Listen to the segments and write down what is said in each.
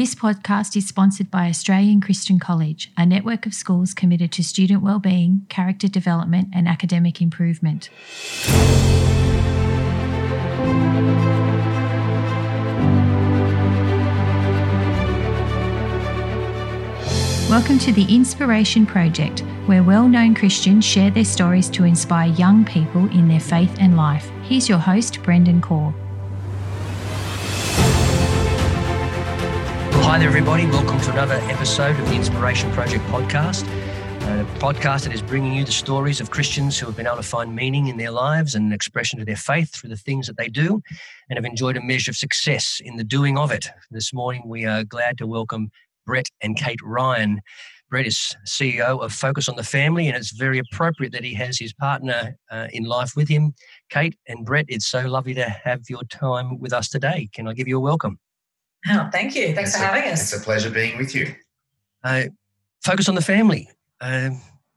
This podcast is sponsored by Australian Christian College, a network of schools committed to student well-being, character development, and academic improvement. Welcome to the Inspiration Project, where well known Christians share their stories to inspire young people in their faith and life. Here's your host, Brendan Core. Hi there, everybody. Welcome to another episode of the Inspiration Project podcast. A podcast that is bringing you the stories of Christians who have been able to find meaning in their lives and an expression to their faith through the things that they do and have enjoyed a measure of success in the doing of it. This morning, we are glad to welcome Brett and Kate Ryan. Brett is CEO of Focus on the Family, and it's very appropriate that he has his partner uh, in life with him. Kate and Brett, it's so lovely to have your time with us today. Can I give you a welcome? Oh, thank you. Thanks it's for a, having us. It's a pleasure being with you. Uh, Focus on the Family. Uh,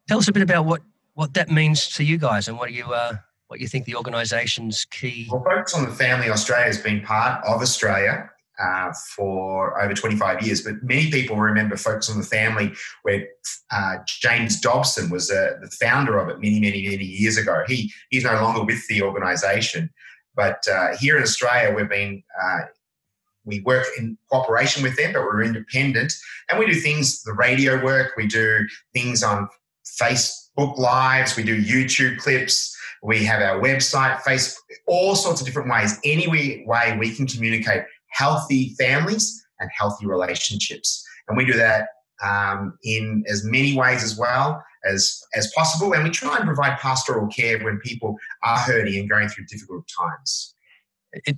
tell us a bit about what, what that means to you guys and what you uh, what you think the organisation's key. Well, Focus on the Family Australia has been part of Australia uh, for over 25 years. But many people remember Focus on the Family, where uh, James Dobson was uh, the founder of it many, many, many years ago. He he's no longer with the organisation, but uh, here in Australia, we've been. We work in cooperation with them, but we're independent, and we do things. The radio work, we do things on Facebook lives, we do YouTube clips, we have our website, Facebook, all sorts of different ways. Any way we can communicate healthy families and healthy relationships. And we do that um, in as many ways as well as, as possible. And we try and provide pastoral care when people are hurting and going through difficult times.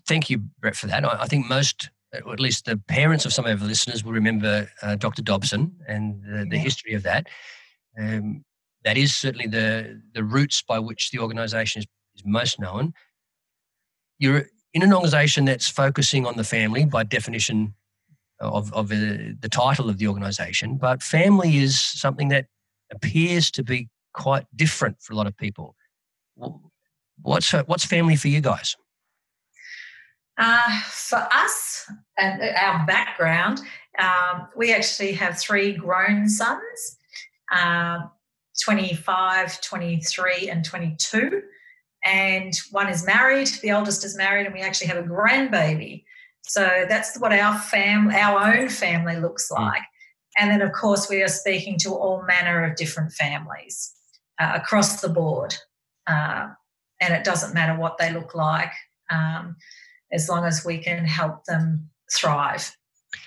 Thank you, Brett, for that. I, think most, at least the parents of some of our listeners, will remember uh, Dr. Dobson and the, the, history of that. Um, that is certainly the, the roots by which the organisation is, is most known. You're in an organisation that's focusing on the family by definition of, of the, the title of the organisation, but family is something that appears to be quite different for a lot of people. What's what's family for you guys? Uh, for us and our background, um, we actually have three grown sons uh, 25, 23, and 22 and one is married. The oldest is married, and we actually have a grandbaby. So that's what our fam, our own family looks hmm. like. And then, of course, we are speaking to all manner of different families uh, across the board, uh, and it doesn't matter what they look like, um, as long as we can help them thrive.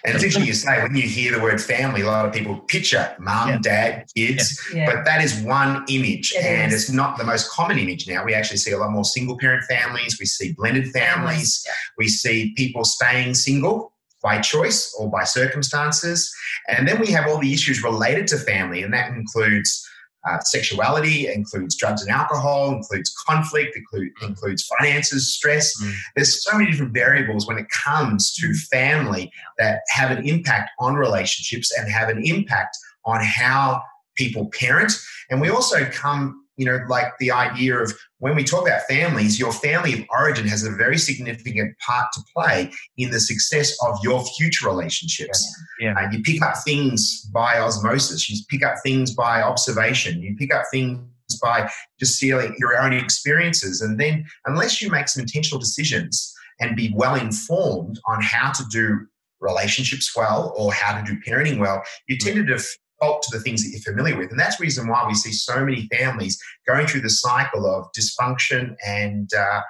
And it's interesting you say when you hear the word family, a lot of people picture mum, yeah. dad, kids, yeah. but that is one image, it and is. it's not the most common image now. We actually see a lot more single parent families. We see blended families. We see people staying single by choice or by circumstances, and then we have all the issues related to family, and that includes uh, sexuality, includes drugs and alcohol, includes conflict, include, mm. includes finances, stress. Mm. There's so many different variables when it comes to family that have an impact on relationships and have an impact on how people parent. And we also come you know, like the idea of when we talk about families, your family of origin has a very significant part to play in the success of your future relationships. Yeah. yeah. Uh, you pick up things by osmosis, you pick up things by observation, you pick up things by just seeing your own experiences. And then, unless you make some intentional decisions and be well informed on how to do relationships well or how to do parenting well, you tend to default to the things that you're familiar with. And that's the reason why we see so many families going through the cycle of dysfunction and uh,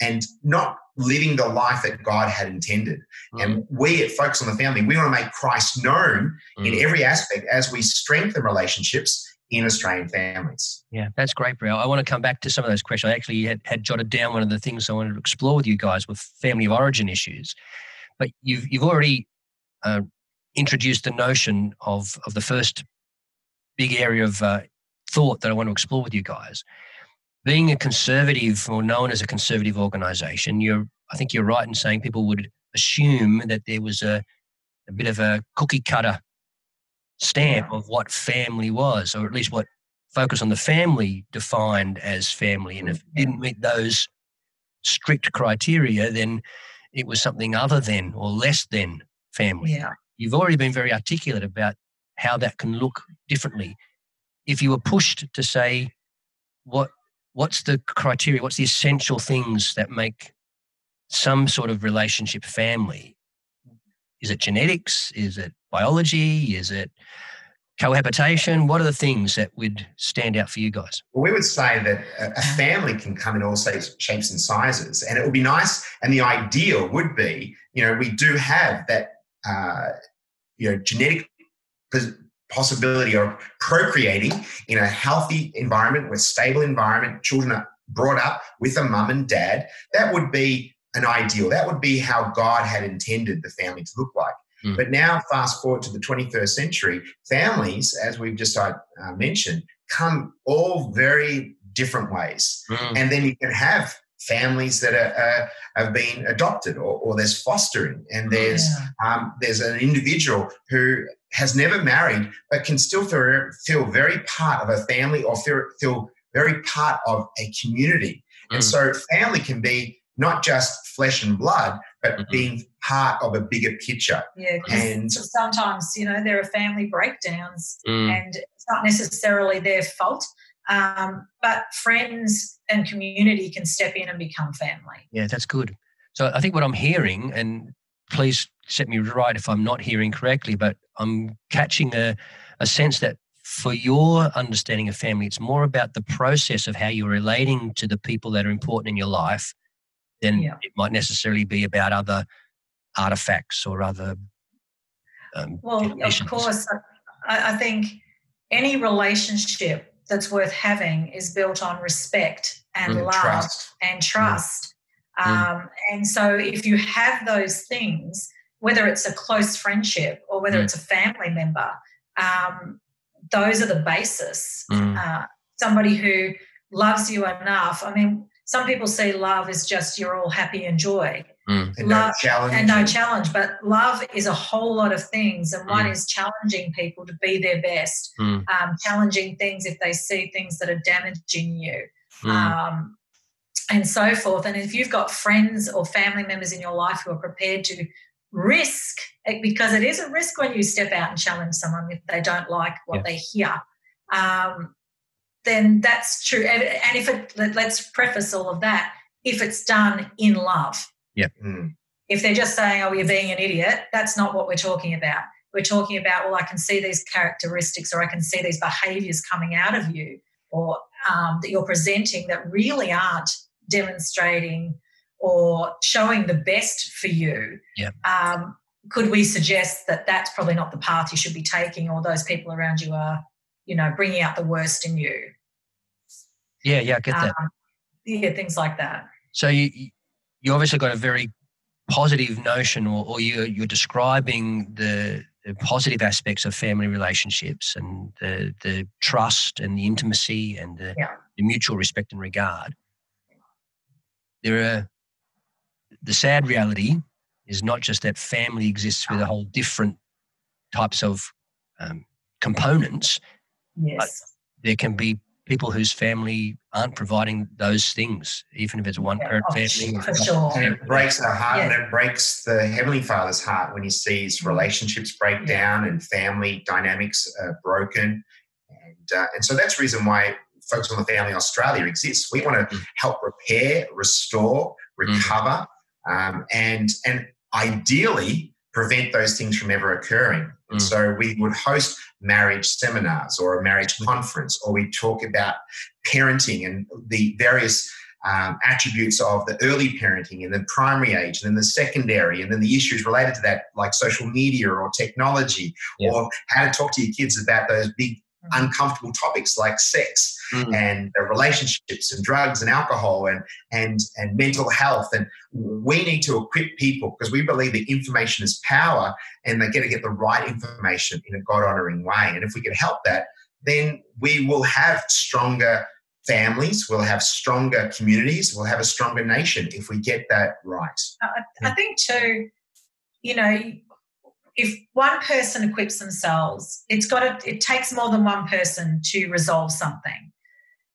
and not living the life that God had intended. Mm. And we at Focus on the Family, we want to make Christ known mm. in every aspect as we strengthen relationships in Australian families. Yeah, that's great, Bro. I want to come back to some of those questions. I actually had, had jotted down one of the things I wanted to explore with you guys with family of origin issues. But you've you've already uh, introduced the notion of, of the first big area of uh, thought that I want to explore with you guys. Being a conservative or known as a conservative organization, you're, I think you're right in saying people would assume that there was a, a bit of a cookie cutter stamp of what family was, or at least what focus on the family defined as family. And if it didn't meet those strict criteria, then it was something other than or less than family. Yeah. You've already been very articulate about how that can look differently. If you were pushed to say, what what's the criteria, what's the essential things that make some sort of relationship family? Is it genetics? Is it biology? Is it cohabitation? What are the things that would stand out for you guys? Well, we would say that a uh-huh. family can come in all shapes and sizes, and it would be nice. And the ideal would be, you know, we do have that, uh, you know, genetic possibility of procreating in a healthy environment, with stable environment, children are brought up with a mum and dad. That would be an ideal. That would be how God had intended the family to look like. Mm. But now, fast forward to the 21st century, families, as we've just uh, mentioned, come all very different ways. Mm. And then you can have families that are, uh, have been adopted or, or, there's fostering and there's yeah. um, there's an individual who has never married but can still feel, feel very part of a family or feel, feel very part of a community mm. and so family can be not just flesh and blood but mm-hmm. being part of a bigger picture. Yeah, and sometimes you know there are family breakdowns, mm. and it's not necessarily their fault. Um, but friends and community can step in and become family. Yeah, that's good. So I think what I'm hearing, and please set me right if I'm not hearing correctly, but I'm catching a, a sense that for your understanding of family, it's more about the process of how you're relating to the people that are important in your life than yeah. it might necessarily be about other artifacts or other. Um, well, of course, I, I think any relationship that's worth having is built on respect and mm, love trust. and trust. Mm. Um, and so, if you have those things, whether it's a close friendship or whether mm. it's a family member, um, those are the basis. Mm. Uh, somebody who loves you enough. I mean, some people see love as just you're all happy and joy. Mm. And love, no challenge. And no challenge. But love is a whole lot of things. And one mm. is challenging people to be their best, mm. um, challenging things if they see things that are damaging you, mm. um, and so forth. And if you've got friends or family members in your life who are prepared to risk, because it is a risk when you step out and challenge someone if they don't like what yeah. they hear. Um, then that's true. And, and if it, let's preface all of that, if it's done in love yeah. Mm. If they're just saying, oh, you're being an idiot, that's not what we're talking about. We're talking about, well, I can see these characteristics or I can see these behaviors coming out of you or um, that you're presenting that really aren't demonstrating or showing the best for you. Yeah. Um, could we suggest that that's probably not the path you should be taking or those people around you are, you know, bringing out the worst in you? Yeah, yeah, I get that. Um, yeah, things like that. So you you obviously got a very positive notion or, or you're, you're describing the, the, positive aspects of family relationships and the, the trust and the intimacy and the, yeah. the mutual respect and regard. There are the sad reality is not just that family exists with a whole different types of um, components, yes. but there can be people whose family aren't providing those things, even if it's one parent oh, family. For sure. And it breaks our heart yeah. and it breaks the Heavenly Father's heart when he sees mm. relationships break down and family dynamics are broken. And, uh, and so that's the reason why Focus on the Family Australia exists. We want to mm. help repair, restore, mm. recover, mm. um, and, and ideally prevent those things from ever occurring. Mm. so we would host marriage seminars or a marriage conference, or we talk about parenting and the various um, attributes of the early parenting and the primary age and then the secondary and then the issues related to that like social media or technology yeah. or how to talk to your kids about those big. Uncomfortable topics like sex mm. and relationships and drugs and alcohol and and and mental health. And we need to equip people because we believe that information is power and they're going to get the right information in a god honoring way. And if we can help that then we will have stronger families we'll have stronger communities we'll have a stronger nation if we get that right. I, I think too you know if one person equips themselves, it's got to, it takes more than one person to resolve something.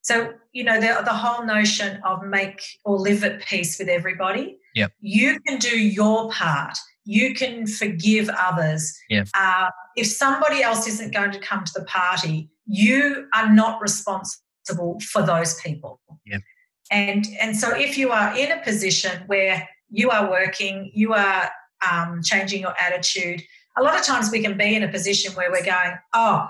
So, you know, the, the whole notion of make or live at peace with everybody. Yep. You can do your part. you can forgive others. Yeah. Uh, if somebody else isn't going to come to the party, you are not responsible for those people. Yeah. And and so if you are in a position where you are working, you are um, changing your attitude. A lot of times we can be in a position where we're going, oh,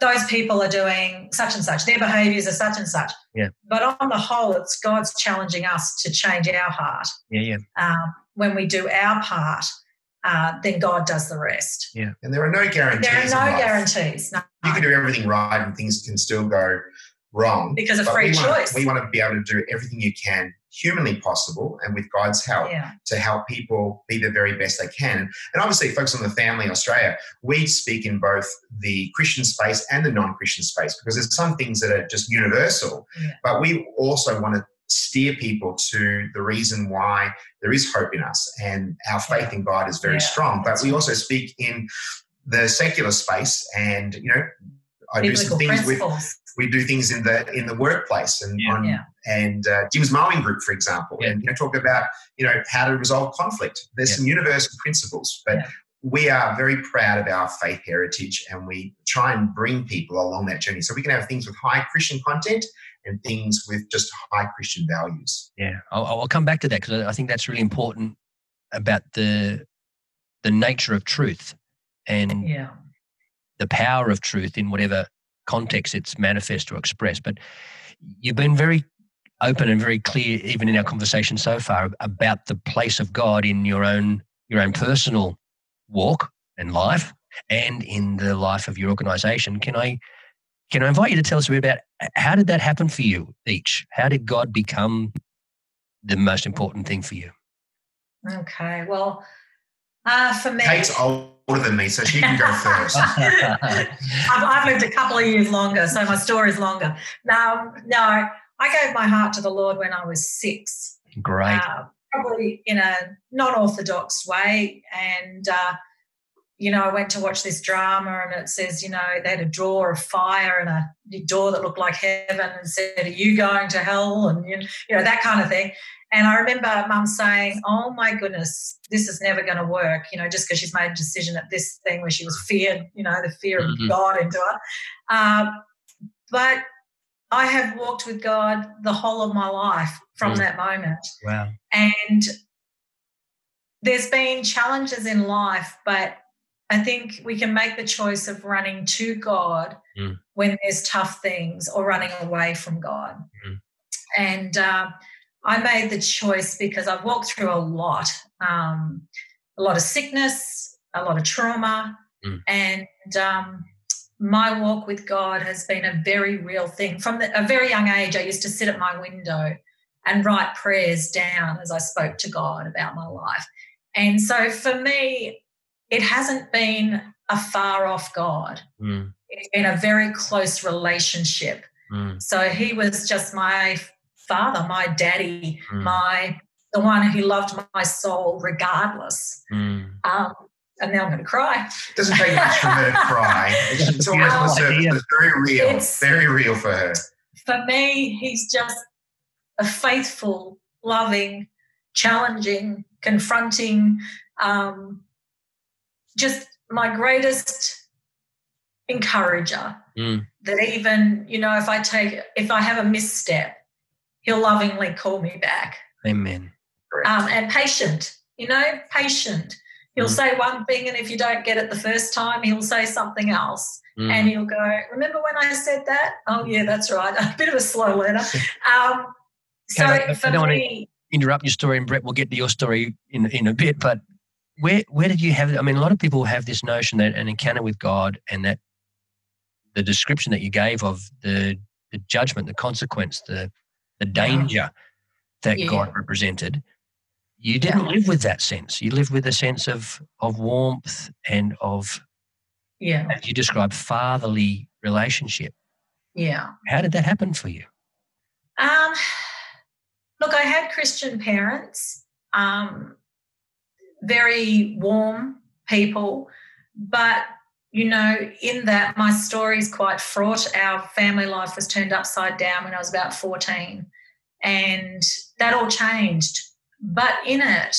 those people are doing such and such, their behaviors are such and such. Yeah. But on the whole, it's God's challenging us to change our heart. Yeah, yeah. Um, when we do our part, uh, then God does the rest. Yeah. And there are no guarantees. There are no guarantees. No. You can do everything right and things can still go wrong. Because of free we choice. Want, we want to be able to do everything you can humanly possible and with God's help yeah. to help people be the very best they can. And obviously, focus on the family in Australia, we speak in both the Christian space and the non Christian space because there's some things that are just universal, Yeah. but we also want to steer people to the reason why there is hope in us and our faith in God is very Yeah, strong. But we also speak in the secular space and, you know, I do some Biblical things with we do things in the in the workplace and Yeah. on Yeah. and uh, Jim's mowing group, for example, Yeah. and you know talk about you know how to resolve conflict. There's Yeah. some universal principles, but Yeah. we are very proud of our faith heritage, and we try and bring people along that journey. So we can have things with high Christian content and things with just high Christian values. Yeah, I'll, I'll come back to that because I think that's really important about the the nature of truth and Yeah. The power of truth in whatever context it's manifest or expressed. But you've been very open and very clear, even in our conversation so far, about the place of God in your own your own personal walk and life, and in the life of your organisation. Can I can I invite you to tell us a bit about how did that happen for you each? How did God become the most important thing for you? Okay. Well, uh, for me, Kate's older than me, so she can go first. I've, I've lived a couple of years longer, so my story's longer. No, no, I gave my heart to the Lord when I was six, Great. uh, probably in a non-orthodox way, and uh, you know, I went to watch this drama, and it says, you know, they had a drawer of fire and a door that looked like heaven, and said, "Are you going to hell?" and you know that kind of thing. And I remember mum saying, Oh my goodness, this is never going to work, you know, just because she's made a decision at this thing where she was feared, you know, the fear Mhm. of God into her. Um, but I have walked with God the whole of my life from Mm. that moment. wow. And there's been challenges in life, but I think we can make the choice of running to God Mm. when there's tough things or running away from God. Mm. And uh, I made the choice because I've walked through a lot um, a lot of sickness, a lot of trauma, Mm. and um, my walk with God has been a very real thing. From the, a very young age, I used to sit at my window and write prayers down as I spoke to God about my life. And so for me, it hasn't been a far off God. Mm, It's been a very close relationship. mm, So he was just my father, my daddy, Mm. my the one who loved my soul regardless. mm. Um, and now I'm going to cry. It doesn't take much for her to cry. It's, it's almost on the surface. It's very real. It's- very real for her. For me, he's just a faithful, loving, challenging, confronting, um, just my greatest encourager. Mm. That even, you know, if I take, if I have a misstep, he'll lovingly call me back. Amen. um, and patient, you know, patient. He'll Mm. say one thing, and if you don't get it the first time, he'll say something else. Mm. And he'll go, Remember when I said that? Oh, yeah, that's right. A bit of a slow learner. Um, so Kate, I- I don't wanna- interrupt your story, and Brett, we'll get to your story in in a bit. But where where did you have? I mean, a lot of people have this notion that an encounter with God and that the description that you gave of the the judgment, the consequence, the the danger that Yeah. God represented. You didn't live with that sense. You lived with a sense of of warmth and of, yeah, as you described, fatherly relationship. yeah. How did that happen for you? Um, look, I had Christian parents, um, very warm people, but you know, in that my story is quite fraught. Our family life was turned upside down when I was about 14, and that all changed. But in it,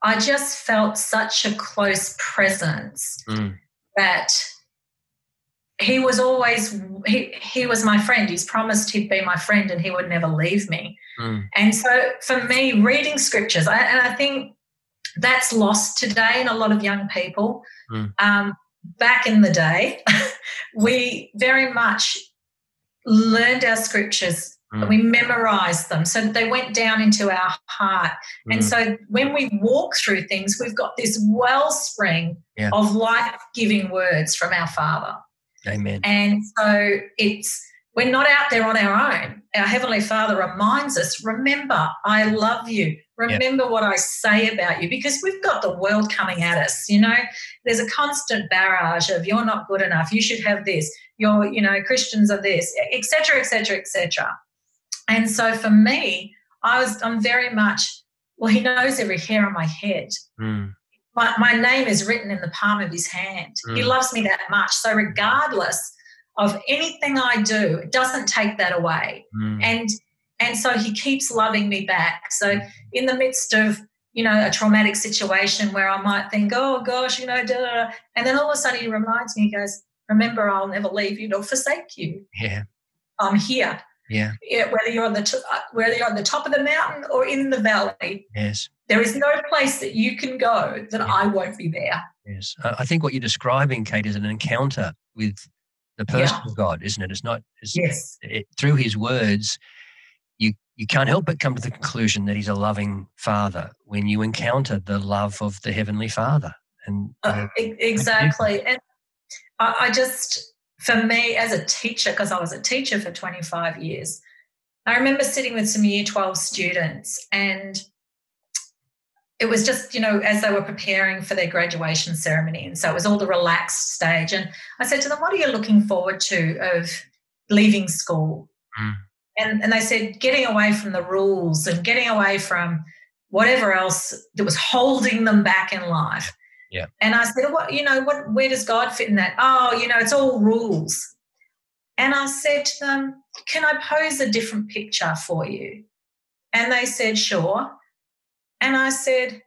I just felt such a close presence mm. that he was always he he was my friend. He's promised he'd be my friend and he would never leave me. Mm. And so for me, reading scriptures, I, and I think that's lost today in a lot of young people. Mm. Um, back in the day, we very much learned our scriptures Mm. We memorized them so they went down into our heart. Mm. And so when we walk through things, we've got this wellspring yeah. of life giving words from our Father. Amen. And so it's, we're not out there on our own. Our Heavenly Father reminds us remember, I love you. Remember yeah. what I say about you because we've got the world coming at us. You know, there's a constant barrage of you're not good enough. You should have this. You're, you know, Christians are this, etc., etc., etc. And so for me, I was I'm very much well, he knows every hair on my head. Mm. My, my name is written in the palm of his hand. Mm. He loves me that much. So regardless of anything I do, it doesn't take that away. Mm. And and so he keeps loving me back. So in the midst of you know a traumatic situation where I might think, oh gosh, you know, da, da, da. and then all of a sudden he reminds me, he goes, remember, I'll never leave you nor forsake you. Yeah, I'm here. Yeah. yeah whether you're on the t- uh, whether you're on the top of the mountain or in the valley. Yes. There is no place that you can go that yeah. I won't be there. Yes. I think what you're describing, Kate, is an encounter with the person yeah. of God, isn't it? It's not. It's, yes. It, through His words, you you can't help but come to the conclusion that He's a loving Father when you encounter the love of the Heavenly Father. And uh, exactly. And I, I just for me as a teacher, because I was a teacher for 25 years, I remember sitting with some year 12 students and it was just, you know, as they were preparing for their graduation ceremony. And so it was all the relaxed stage. And I said to them, What are you looking forward to of leaving school? Mm. And, and they said, Getting away from the rules and getting away from whatever else that was holding them back in life. Yeah. And I said, what, you know, what, where does God fit in that? Oh, you know, it's all rules. And I said to them, can I pose a different picture for you? And they said, sure. And I said,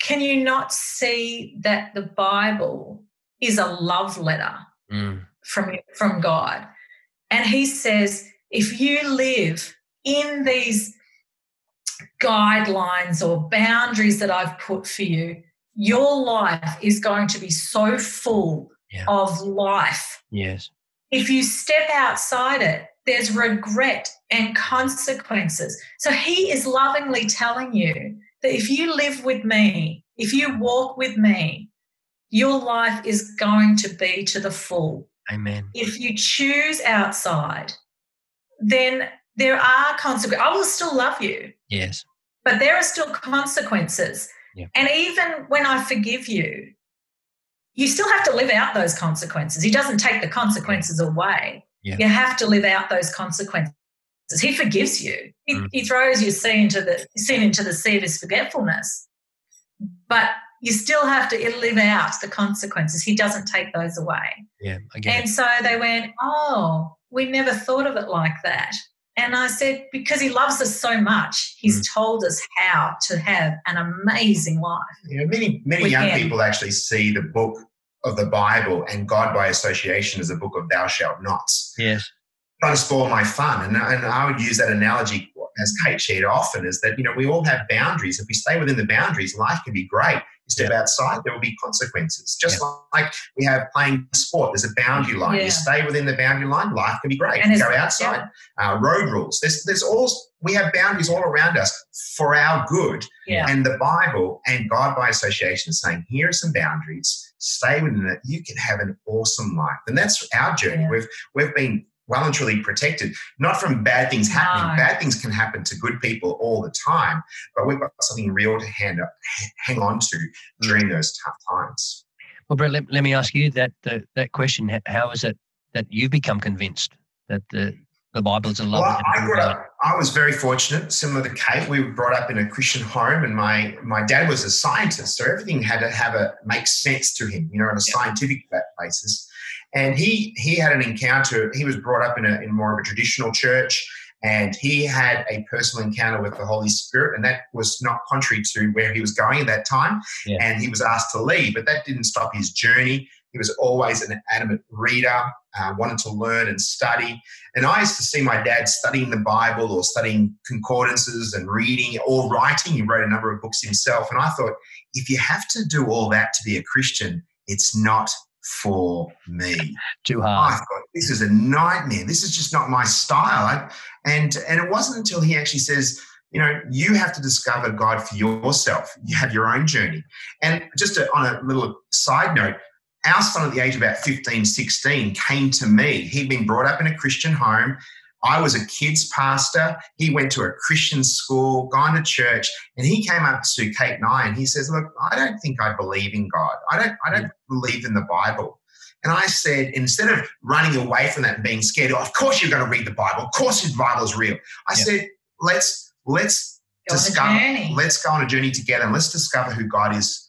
can you not see that the Bible is a love letter mm. from, from God? And he says, if you live in these guidelines or boundaries that I've put for you, your life is going to be so full yeah. of life. Yes. If you step outside it, there's regret and consequences. So he is lovingly telling you that if you live with me, if you walk with me, your life is going to be to the full. Amen. If you choose outside, then there are consequences. I will still love you. Yes. But there are still consequences. Yeah. And even when I forgive you, you still have to live out those consequences. He doesn't take the consequences away. Yeah. You have to live out those consequences. He forgives you. He, mm. he throws your sin into the sin into the sea of his forgetfulness. But you still have to live out the consequences. He doesn't take those away. Yeah, And so they went, Oh, we never thought of it like that. And I said, because he loves us so much, he's mm. told us how to have an amazing life. Yeah, many many young him. people actually see the book of the Bible and God by association as a book of thou shalt nots. Yes. Trying to spoil my fun. And, and I would use that analogy as Kate shared often is that, you know, we all have boundaries. If we stay within the boundaries, life can be great. You step yeah. outside, there will be consequences. Just yeah. like we have playing sport, there's a boundary line. Yeah. You stay within the boundary line, life can be great. And you go outside. Uh, road rules. There's, there's all, we have boundaries all around us for our good. And the Bible and God by association is saying, here are some boundaries. Stay within it. You can have an awesome life. And that's our journey. We've, we've been well and truly protected, not from bad things happening. No. Bad things can happen to good people all the time, but we've got something real to hand up, hang on to during those tough times. Well, Brett, let, let me ask you that the, that question. How is it that you've become convinced that the the Bible is a love? Well, I, grew up, I was very fortunate, similar to Kate. We were brought up in a Christian home, and my my dad was a scientist, so everything had to have a make sense to him, you know, on a yeah. scientific basis. And he he had an encounter. He was brought up in a in more of a traditional church, And he had a personal encounter with the Holy Spirit, and that was not contrary to where he was going at that time. Yeah. And he was asked to leave, but that didn't stop his journey. He was always an adamant reader, uh, wanted to learn and study. And I used to see my dad studying the Bible or studying concordances and reading or writing. He wrote a number of books himself. And I thought, if you have to do all that to be a Christian, it's not for me. Too hard. I thought, this is a nightmare. This is just not my style. I, and, and it wasn't until he actually says, you know, you have to discover God for yourself. You have your own journey. And just to, on a little side note, our son at the age of about 15, 16 came to me. He'd been brought up in a Christian home. I was a kids pastor. He went to a Christian school, gone to church, and he came up to Kate and I and he says, Look, I don't think I believe in God. I don't, I don't believe in the Bible. And I said, instead of running away from that and being scared, of course you're going to read the Bible. Of course the Bible is real. I yeah. said, let's let's go discover, let's go on a journey together and let's discover who God is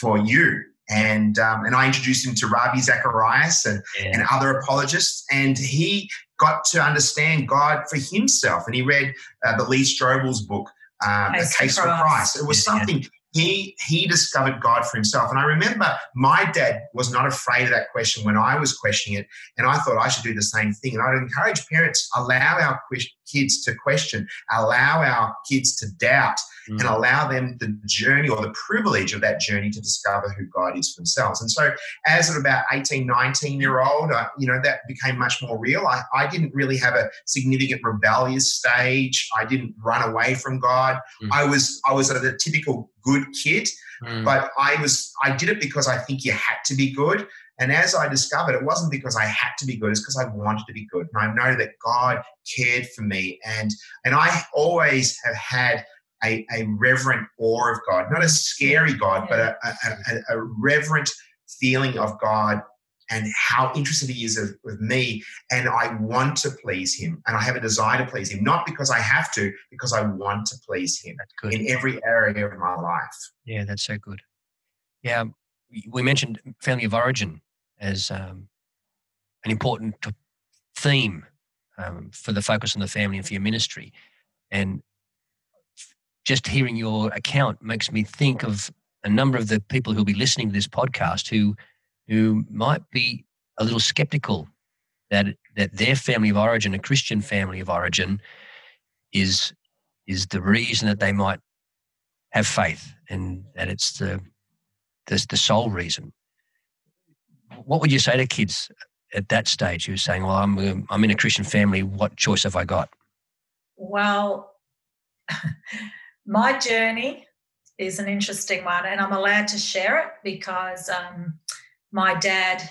for you and um, and I introduced him to Ravi Zacharias and, yeah. and other apologists, and he got to understand God for himself. And he read uh, the Lee Strobel's book, um, Case A Case for Christ. Christ. It was yeah. something he he discovered God for himself. And I remember my dad was not afraid of that question when I was questioning it, and I thought I should do the same thing. And I'd encourage parents allow our kids to question, allow our kids to doubt, mm. and allow them the journey or the privilege of that journey to discover who God is for themselves. And so, as at about 18, 19 year old, uh, you know, that became much more real. I, I didn't really have a significant rebellious stage. I didn't run away from God. Mm. I was I was a typical good kid, mm. but I was I did it because I think you had to be good. And as I discovered, it wasn't because I had to be good, it's because I wanted to be good. And I know that God cared for me. And and I always have had a, a reverent awe of God, not a scary God, but a, a, a reverent feeling of God and how interested he is of, of, me. And I want to please him. And I have a desire to please him, not because I have to, because I want to please him in every area of my life. Yeah, that's so good. Yeah, we mentioned family of origin as um, an important theme um, for the focus on the family and for your ministry. And just hearing your account makes me think of a number of the people who'll be listening to this podcast who who might be a little skeptical that that their family of origin, a Christian family of origin, is is the reason that they might have faith and that it's the the, the sole reason. What would you say to kids at that stage who's saying, "Well, I'm I'm in a Christian family. What choice have I got?" Well, my journey is an interesting one, and I'm allowed to share it because um, my dad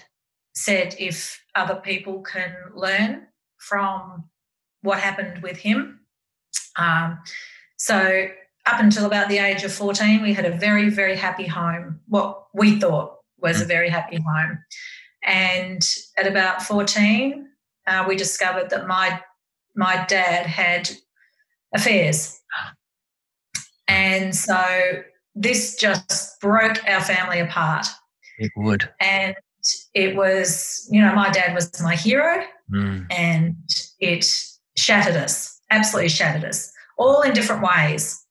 said if other people can learn from what happened with him. Um, so, up until about the age of 14, we had a very, very happy home, what we thought was a very happy home. And at about 14, uh, we discovered that my my dad had affairs and so this just broke our family apart. It would. And it was, you know, my dad was my hero mm. and it shattered us, absolutely shattered us, all in different ways.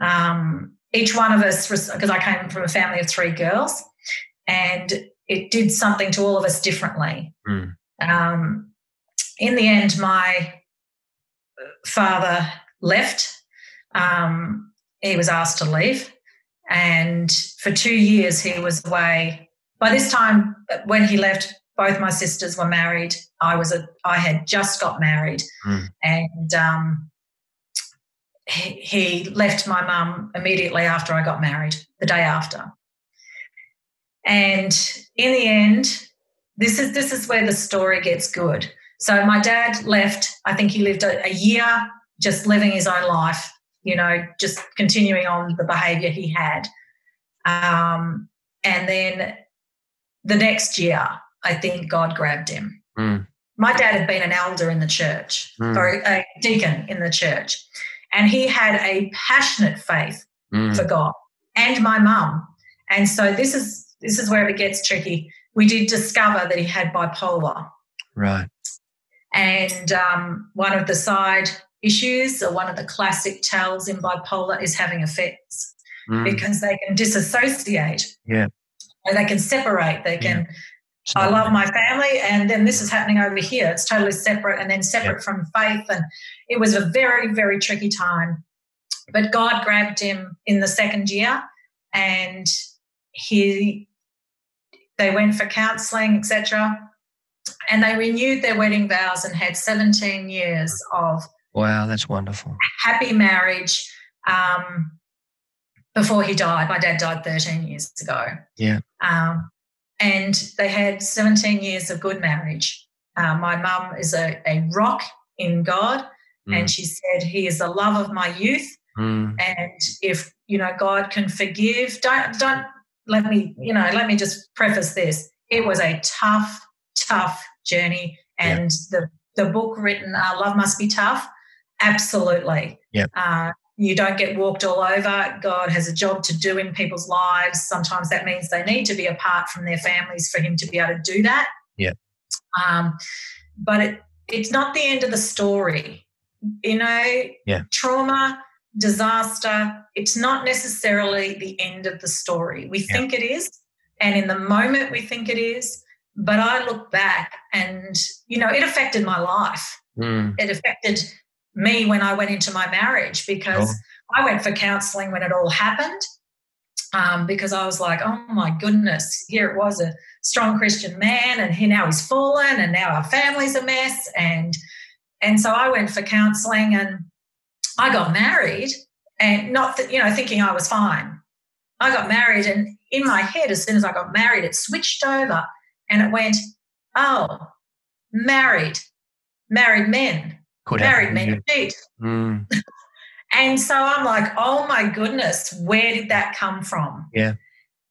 Um, each one of us, because I came from a family of three girls, and it did something to all of us differently. Mm. Um, in the end, my father left. Um, he was asked to leave. And for two years, he was away. By this time, when he left, both my sisters were married. I was a, I had just got married, mm. and um, he, he left my mum immediately after I got married, the day after. And in the end, this is this is where the story gets good. So my dad left. I think he lived a, a year just living his own life you know, just continuing on the behavior he had. Um, and then the next year, I think God grabbed him. Mm. My dad had been an elder in the church, mm. or a deacon in the church, and he had a passionate faith mm. for God and my mum. And so this is this is where it gets tricky. We did discover that he had bipolar. Right. And um, one of the side issues, or one of the classic tells in bipolar is having affairs mm. because they can disassociate. Yeah. they can separate. They can. Yeah. I love my family, and then this is happening over here. It's totally separate, and then separate yeah. from faith. And it was a very, very tricky time. But God grabbed him in the second year, and he they went for counselling, etc. And they renewed their wedding vows and had 17 years of wow, that's wonderful, happy marriage. Um, before he died, my dad died 13 years ago. Yeah. Um, and they had 17 years of good marriage. Uh, my mum is a, a rock in God, mm. and she said, He is the love of my youth. Mm. And if you know God can forgive, don't don't let me, you know, let me just preface this. It was a tough, tough journey. And yeah. the, the book written, uh, Love Must Be Tough, absolutely. Yeah. Uh, you don't get walked all over. God has a job to do in people's lives. Sometimes that means they need to be apart from their families for Him to be able to do that. Yeah. Um, but it, it's not the end of the story. You know, yeah. trauma disaster, it's not necessarily the end of the story. We think it is, and in the moment we think it is, but I look back and, you know, it affected my life. Mm. It affected me when I went into my marriage because I went for counseling when it all happened. Um, because I was like, oh my goodness, here it was a strong Christian man, and he now he's fallen, and now our family's a mess. And and so I went for counseling, and I got married and not that, you know, thinking I was fine. I got married and in my head, as soon as I got married, it switched over and it went, oh, married, married men, Could married men cheat. Mm. and so I'm like, oh my goodness, where did that come from? Yeah.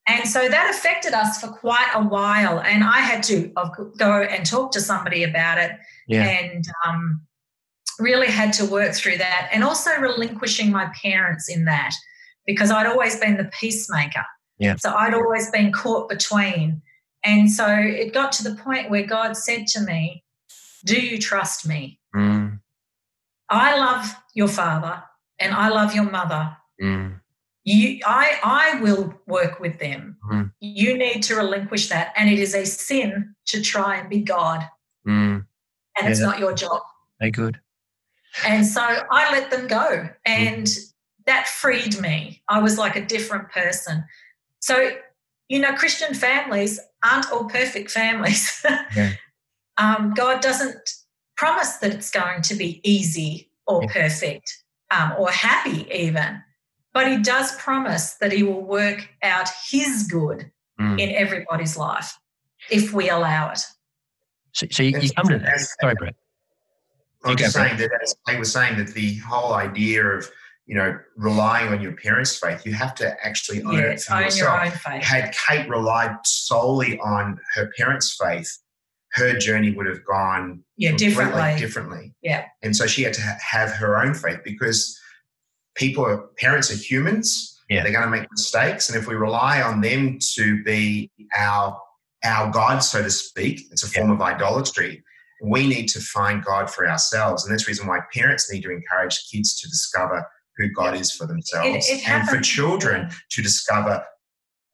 And so that affected us for quite a while. And I had to go and talk to somebody about it. Yeah. And um, really had to work through that and also relinquishing my parents in that because I'd always been the peacemaker. Yeah. So I'd always been caught between. And so it got to the point where God said to me, Do you trust me? Mm. I love your father and I love your mother. Mm. You, I, I will work with them. Mm. You need to relinquish that. And it is a sin to try and be God. Mm. And yeah. it's not your job. Very good. And so I let them go. And that freed me. I was like a different person. So, you know, Christian families aren't all perfect families. Yeah. um, God doesn't promise that it's going to be easy or yeah. perfect um, or happy, even. But He does promise that He will work out His good mm. in everybody's life if we allow it. So, so you, you come to that. Sorry, Brett. I was saying that as I was saying that the whole idea of you know relying on your parents' faith, you have to actually own it for own yourself. Your own faith. Had Kate relied solely on her parents' faith, her journey would have gone yeah differently. Differently. Yeah. And so she had to have her own faith because people are parents are humans. Yeah. They're going to make mistakes, and if we rely on them to be our our God, so to speak, it's a form yeah. of idolatry we need to find God for ourselves. And that's the reason why parents need to encourage kids to discover who God is for themselves it, it and for children to discover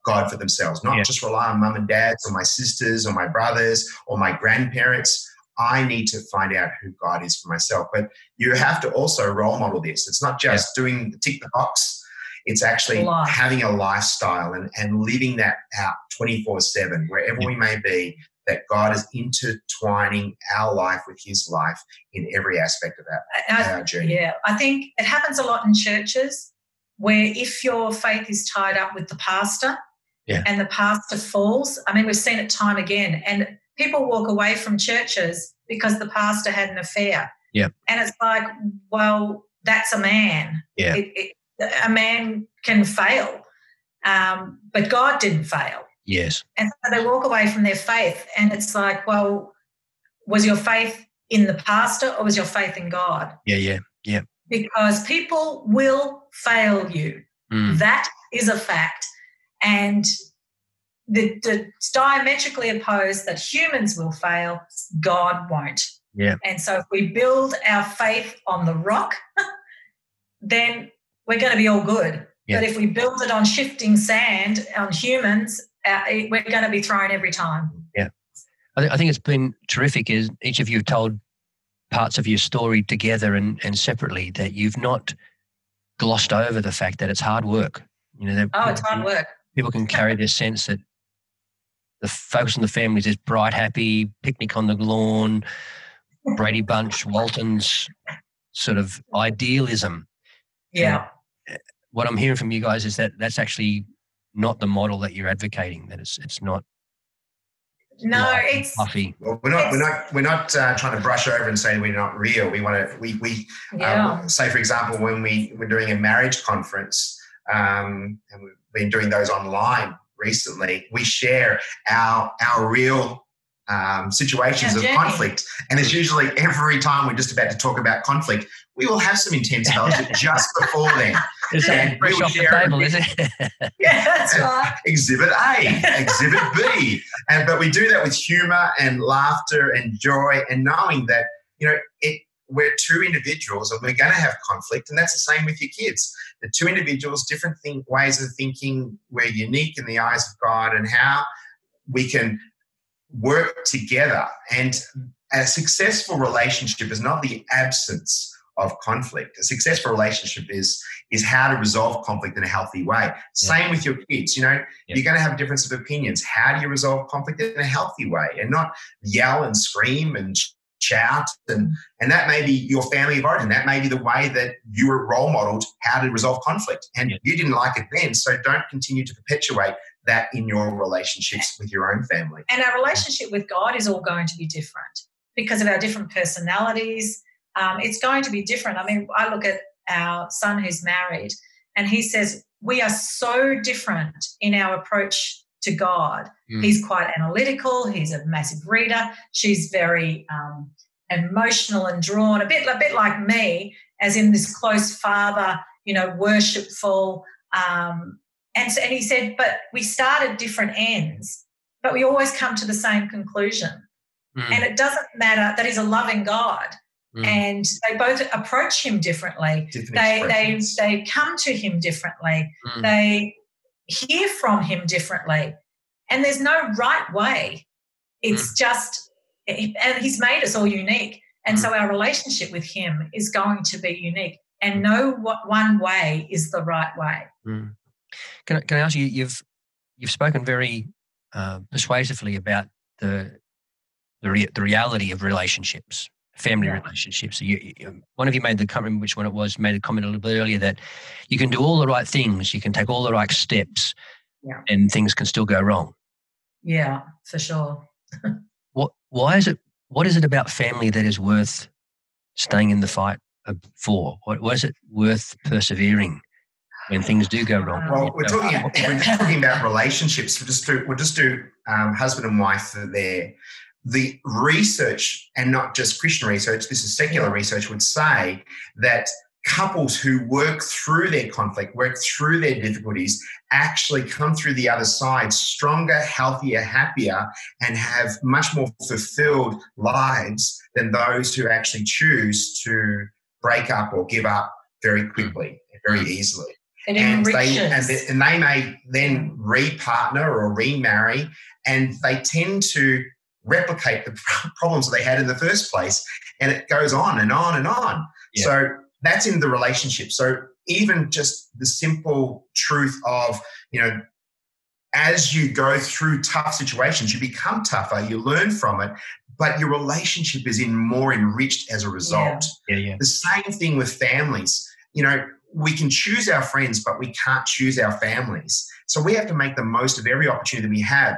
God for themselves, not yeah. just rely on mum and dads or my sisters or my brothers or my grandparents. I need to find out who God is for myself. But you have to also role model this. It's not just yeah. doing tick the box. It's actually having a lifestyle and, and living that out 24 7, wherever yeah. we may be, that God is intertwining our life with His life in every aspect of our, I, our journey. Yeah, I think it happens a lot in churches where if your faith is tied up with the pastor yeah. and the pastor falls, I mean, we've seen it time again, and people walk away from churches because the pastor had an affair. Yeah. And it's like, well, that's a man. Yeah. It, it, a man can fail, um, but God didn't fail. Yes. And so they walk away from their faith, and it's like, well, was your faith in the pastor or was your faith in God? Yeah, yeah, yeah. Because people will fail you. Mm. That is a fact. And the, the diametrically opposed that humans will fail, God won't. Yeah. And so if we build our faith on the rock, then we're going to be all good. Yeah. But if we build it on shifting sand, on humans, uh, we're going to be thrown every time. Yeah. I, th- I think it's been terrific is each of you have told parts of your story together and, and separately that you've not glossed over the fact that it's hard work. You know, oh, it's hard work. People can carry this sense that the focus on the families is bright, happy, picnic on the lawn, Brady Bunch, Walton's sort of idealism. Yeah. And what I'm hearing from you guys is that that's actually not the model that you're advocating. That it's it's not. No, it's fluffy. Well, we're not. We're not. We're not uh, trying to brush over and say we're not real. We want to. We we yeah. um, say, for example, when we we're doing a marriage conference, um, and we've been doing those online recently. We share our our real um, situations of conflict. And it's usually every time we're just about to talk about conflict, we will have some intense fellowship just before then. Is and share the table, is it? yeah, that's right. Exhibit A, Exhibit B. And but we do that with humor and laughter and joy and knowing that, you know, it we're two individuals and we're going to have conflict and that's the same with your kids the two individuals different think, ways of thinking we're unique in the eyes of god and how we can work together. And a successful relationship is not the absence of conflict. A successful relationship is is how to resolve conflict in a healthy way. Yeah. Same with your kids. You know, yeah. you're going to have a difference of opinions. How do you resolve conflict in a healthy way and not yell and scream and shout and and that may be your family of origin that may be the way that you were role modeled how to resolve conflict and yeah. you didn't like it then so don't continue to perpetuate that in your relationships with your own family. And our relationship with God is all going to be different because of our different personalities. Um, it's going to be different. I mean, I look at our son who's married, and he says, We are so different in our approach to God. Mm. He's quite analytical, he's a massive reader, she's very um, emotional and drawn, a bit, a bit like me, as in this close father, you know, worshipful, um, and, so, and he said, but we start at different ends, but we always come to the same conclusion. Mm. And it doesn't matter that he's a loving God. Mm. And they both approach him differently. Different they, they, they come to him differently. Mm. They hear from him differently. And there's no right way. It's mm. just, and he's made us all unique. And so mm. our relationship with him is going to be unique. And mm. no one way is the right way. Mm. Can I, can I ask you? You've you've spoken very uh, persuasively about the the, re- the reality of relationships, family yeah. relationships. You, you, one of you made the comment, which one it was, made a comment a little bit earlier that you can do all the right things, you can take all the right steps, yeah. and things can still go wrong. Yeah, for sure. what? Why is it? What is it about family that is worth staying in the fight for? What, what is it worth persevering? when things do go wrong. Well, we're talking, we're talking about relationships. We'll just do, we'll just do um, husband and wife there. The research, and not just Christian research, this is secular research, would say that couples who work through their conflict, work through their difficulties, actually come through the other side stronger, healthier, happier, and have much more fulfilled lives than those who actually choose to break up or give up very quickly, very easily. It and they, and they, and they may then repartner or remarry, and they tend to replicate the problems that they had in the first place, and it goes on and on and on. Yeah. So that's in the relationship. So even just the simple truth of you know as you go through tough situations, you become tougher, you learn from it, but your relationship is in more enriched as a result. Yeah. Yeah, yeah. The same thing with families. You know, we can choose our friends, but we can't choose our families. So we have to make the most of every opportunity we have.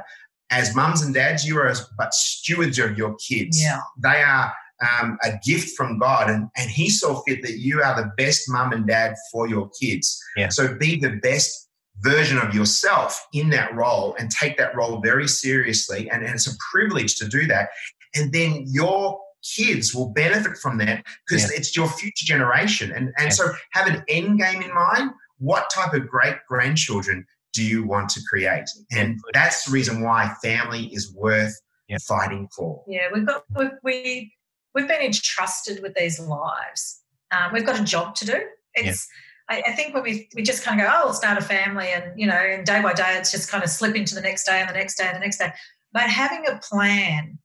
As mums and dads, you are as, but stewards of your kids. Yeah. They are um, a gift from God, and, and He saw fit that you are the best mum and dad for your kids. Yeah. So be the best version of yourself in that role and take that role very seriously. And, and it's a privilege to do that. And then your kids will benefit from that because yeah. it's your future generation. And, and yeah. so have an end game in mind. What type of great grandchildren do you want to create? And that's the reason why family is worth yeah. fighting for. Yeah, we've got we we've been entrusted with these lives. Um, we've got a job to do. It's I, I, think when we we just kind of go, oh, we'll start a family, and you know, and day by day, it's just kind of slip into the next day and the next day and the next day. But having a plan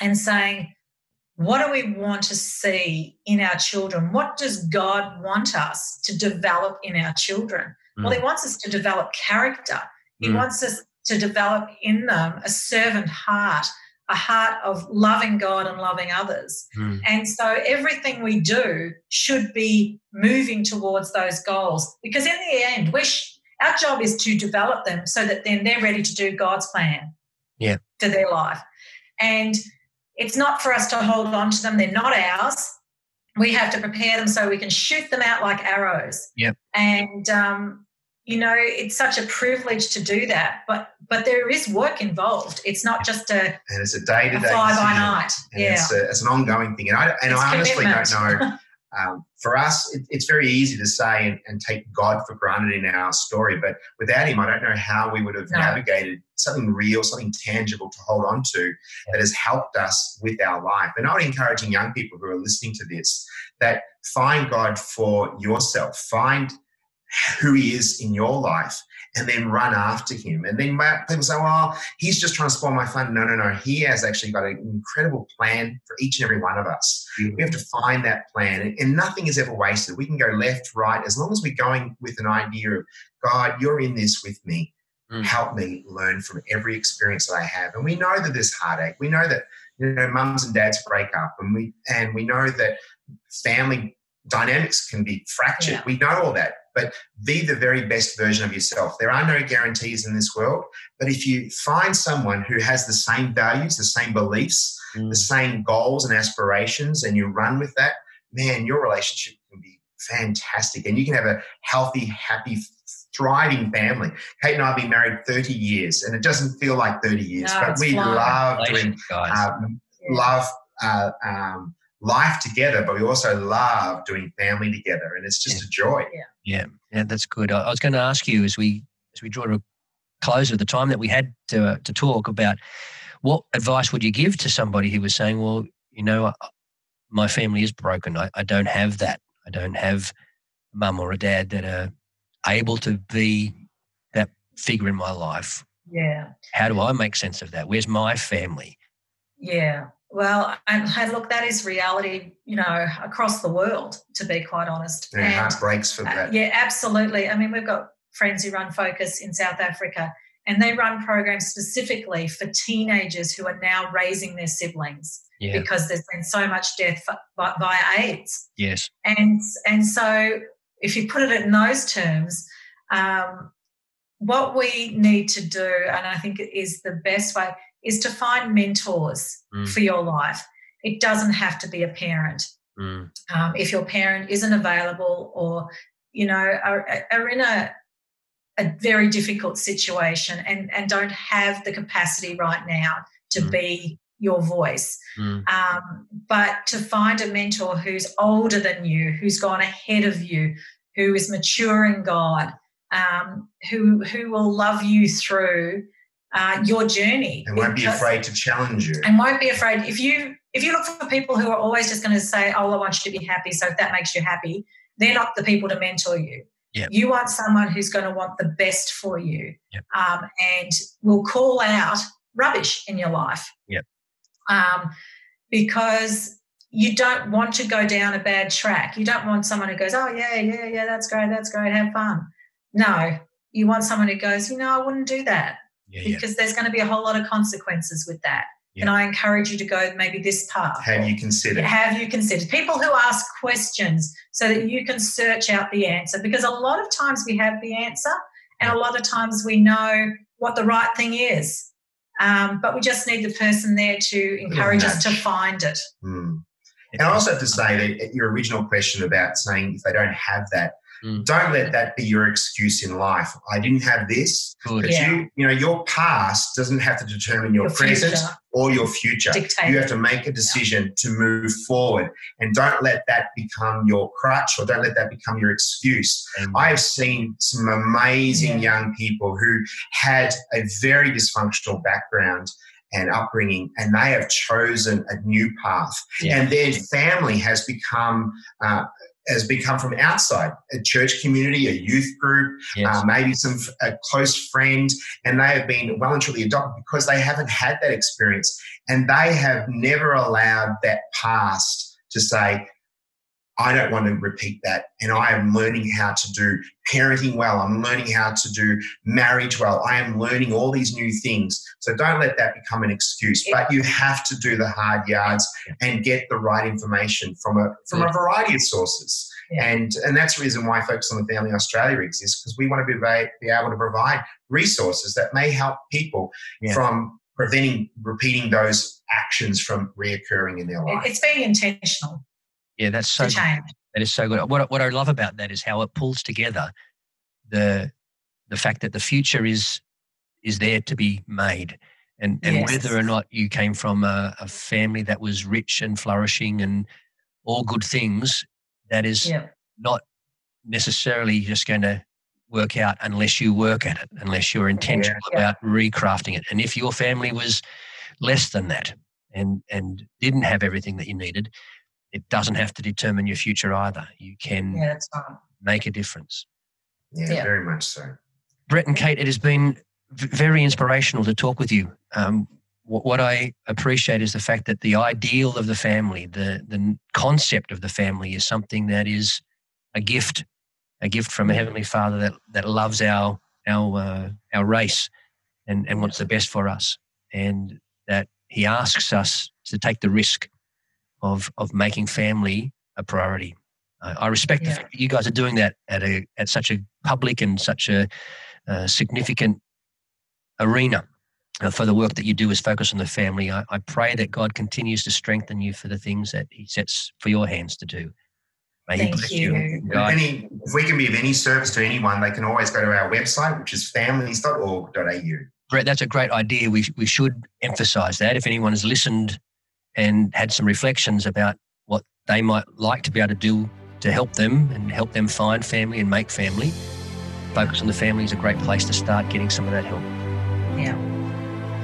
and saying, what do we want to see in our children? What does God want us to develop in our children? Mm. Well, He wants us to develop character. He mm. wants us to develop in them a servant heart, a heart of loving God and loving others. Mm. And so everything we do should be moving towards those goals because in the end, we sh- our job is to develop them so that then they're ready to do God's plan yeah. for their life. And it's not for us to hold on to them, they're not ours. We have to prepare them so we can shoot them out like arrows. Yep. And um, you know it's such a privilege to do that but but there is work involved. It's not just a and it's a day to day fly by night. Yeah it's, a, it's, an ongoing thing. And i and i honestly don't know um, for us it, it's very easy to say and, and, take god for granted in our story but without him i don't know how we would have no. navigated something real something tangible to hold on to that has helped us with our life. And i would encourage young people who are listening to this that find god for yourself. Find who he is in your life and then run after him. And then people say, well, he's just trying to spoil my fun. No, no, no. He has actually got an incredible plan for each and every one of us. Mm-hmm. We have to find that plan. And nothing is ever wasted. We can go left, right, as long as we're going with an idea of, God, you're in this with me. Mm-hmm. Help me learn from every experience that I have. And we know that there's heartache. We know that, you know, mums and dads break up and we and we know that family dynamics can be fractured. Yeah. We know all that but be the very best version of yourself. There are no guarantees in this world, but if you find someone who has the same values, the same beliefs, mm. the same goals and aspirations, and you run with that, man, your relationship can be fantastic. And you can have a healthy, happy, thriving family. Kate and I have been married 30 years, and it doesn't feel like 30 years, no, but we fun. love doing, um, love uh, um, life together, but we also love doing family together, and it's just yeah. a joy. Yeah. Yeah, yeah, that's good. I, was going to ask you as we as we draw to a close of the time that we had to uh, to talk about what advice would you give to somebody who was saying, well, you know, uh, my family is broken. I, I don't have that. I don't have a mum or a dad that are able to be that figure in my life. Yeah. How do I make sense of that? Where's my family? Yeah. Well, and hey, look, that is reality, you know, across the world, to be quite honest. And, and heart breaks for uh, that. Uh, yeah, absolutely. I mean, we've got friends who run Focus in South Africa, and they run programs specifically for teenagers who are now raising their siblings yeah. because there's been so much death via AIDS. Yes. And and so, if you put it in those terms, um, what we need to do, and I think it is the best way is to find mentors mm. for your life. It doesn't have to be a parent. Mm. Um, if your parent isn't available or, you know, are, are in a, a very difficult situation and, and don't have the capacity right now to mm. be your voice. Mm. Um, but to find a mentor who's older than you, who's gone ahead of you, who is mature in God, um, who who will love you through uh, your journey. And won't be afraid to challenge you. And won't be afraid. If you if you look for people who are always just going to say oh i want you to be happy so if that makes you happy they're not the people to mentor you. Yep. you want someone who's going to want the best for you yep. um, and will call out rubbish in your life. Yep. um, because you don't want to go down a bad track. You don't want someone who goes oh yeah yeah yeah that's great that's great have fun. No. You want someone who goes you know i wouldn't do that yeah, because yeah. there's going to be a whole lot of consequences with that. Yeah. And I encourage you to go maybe this path. Have you considered? Have you considered? People who ask questions so that you can search out the answer because a lot of times we have the answer and a lot of times we know what the right thing is. Um, but we just need the person there to encourage us to find it. Mm. And I also have to say that your original question about saying if they don't have that, Mm. Don't let that be your excuse in life. I didn't have this. Good. But yeah. you, you know, your past doesn't have to determine your, your present future. or your future. Dictate. You have to make a decision yeah. to move forward. And don't let that become your crutch or don't let that become your excuse. Mm. I have seen some amazing yeah. young people who had a very dysfunctional background and upbringing, and they have chosen a new path. Yeah. And their family has become uh, has become from outside a church community, a youth group, yes. uh, maybe some a close friend, and they have been well and truly adopted because they haven't had that experience, and they have never allowed that past to say, I don't want to repeat that. And I am learning how to do parenting well. I'm learning how to do marriage well. I am learning all these new things. So don't let that become an excuse. But you have to do the hard yards and get the right information from a from a variety of sources. Yeah. And and that's the reason why Focus on the Family Australia exists because we want to be, be able to provide resources that may help people yeah. from preventing repeating those actions from reoccurring in their life. It's being intentional. Yeah, that's so. That is so good. What what I love about that is how it pulls together the the fact that the future is is there to be made, and and yes. whether or not you came from a, a, family that was rich and flourishing and all good things, that is yeah. not necessarily just going to work out unless you work at it, unless you're intentional yeah. about recrafting it. And if your family was less than that and and didn't have everything that you needed, it doesn't have to determine your future either. You can yeah, make a difference. Yeah, yeah, very much so. Brett and Kate, it has been very inspirational to talk with you. Um, what, what I appreciate is the fact that the ideal of the family, the the concept of the family, is something that is a gift, a gift from a heavenly Father that that loves our our uh, our race and and wants the best for us, and that He asks us to take the risk of of making family a priority. Uh, I respect yeah. the fact that you guys are doing that at a at such a public and such a uh, significant arena uh, for the work that you do is focus on the family. I, I, pray that God continues to strengthen you for the things that He sets for your hands to do. May Thank He bless you. you. Any, if we can be of any service to anyone, they can always go to our website, which is families.org.au. Brett, that's a great idea. We, we should emphasize that. If anyone has listened and had some reflections about what they might like to be able to do to help them and help them find family and make family. Focus on the family is a great place to start getting some of that help. Yeah.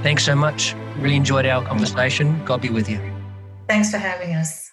Thanks so much. Really enjoyed our conversation. God be with you. Thanks for having us.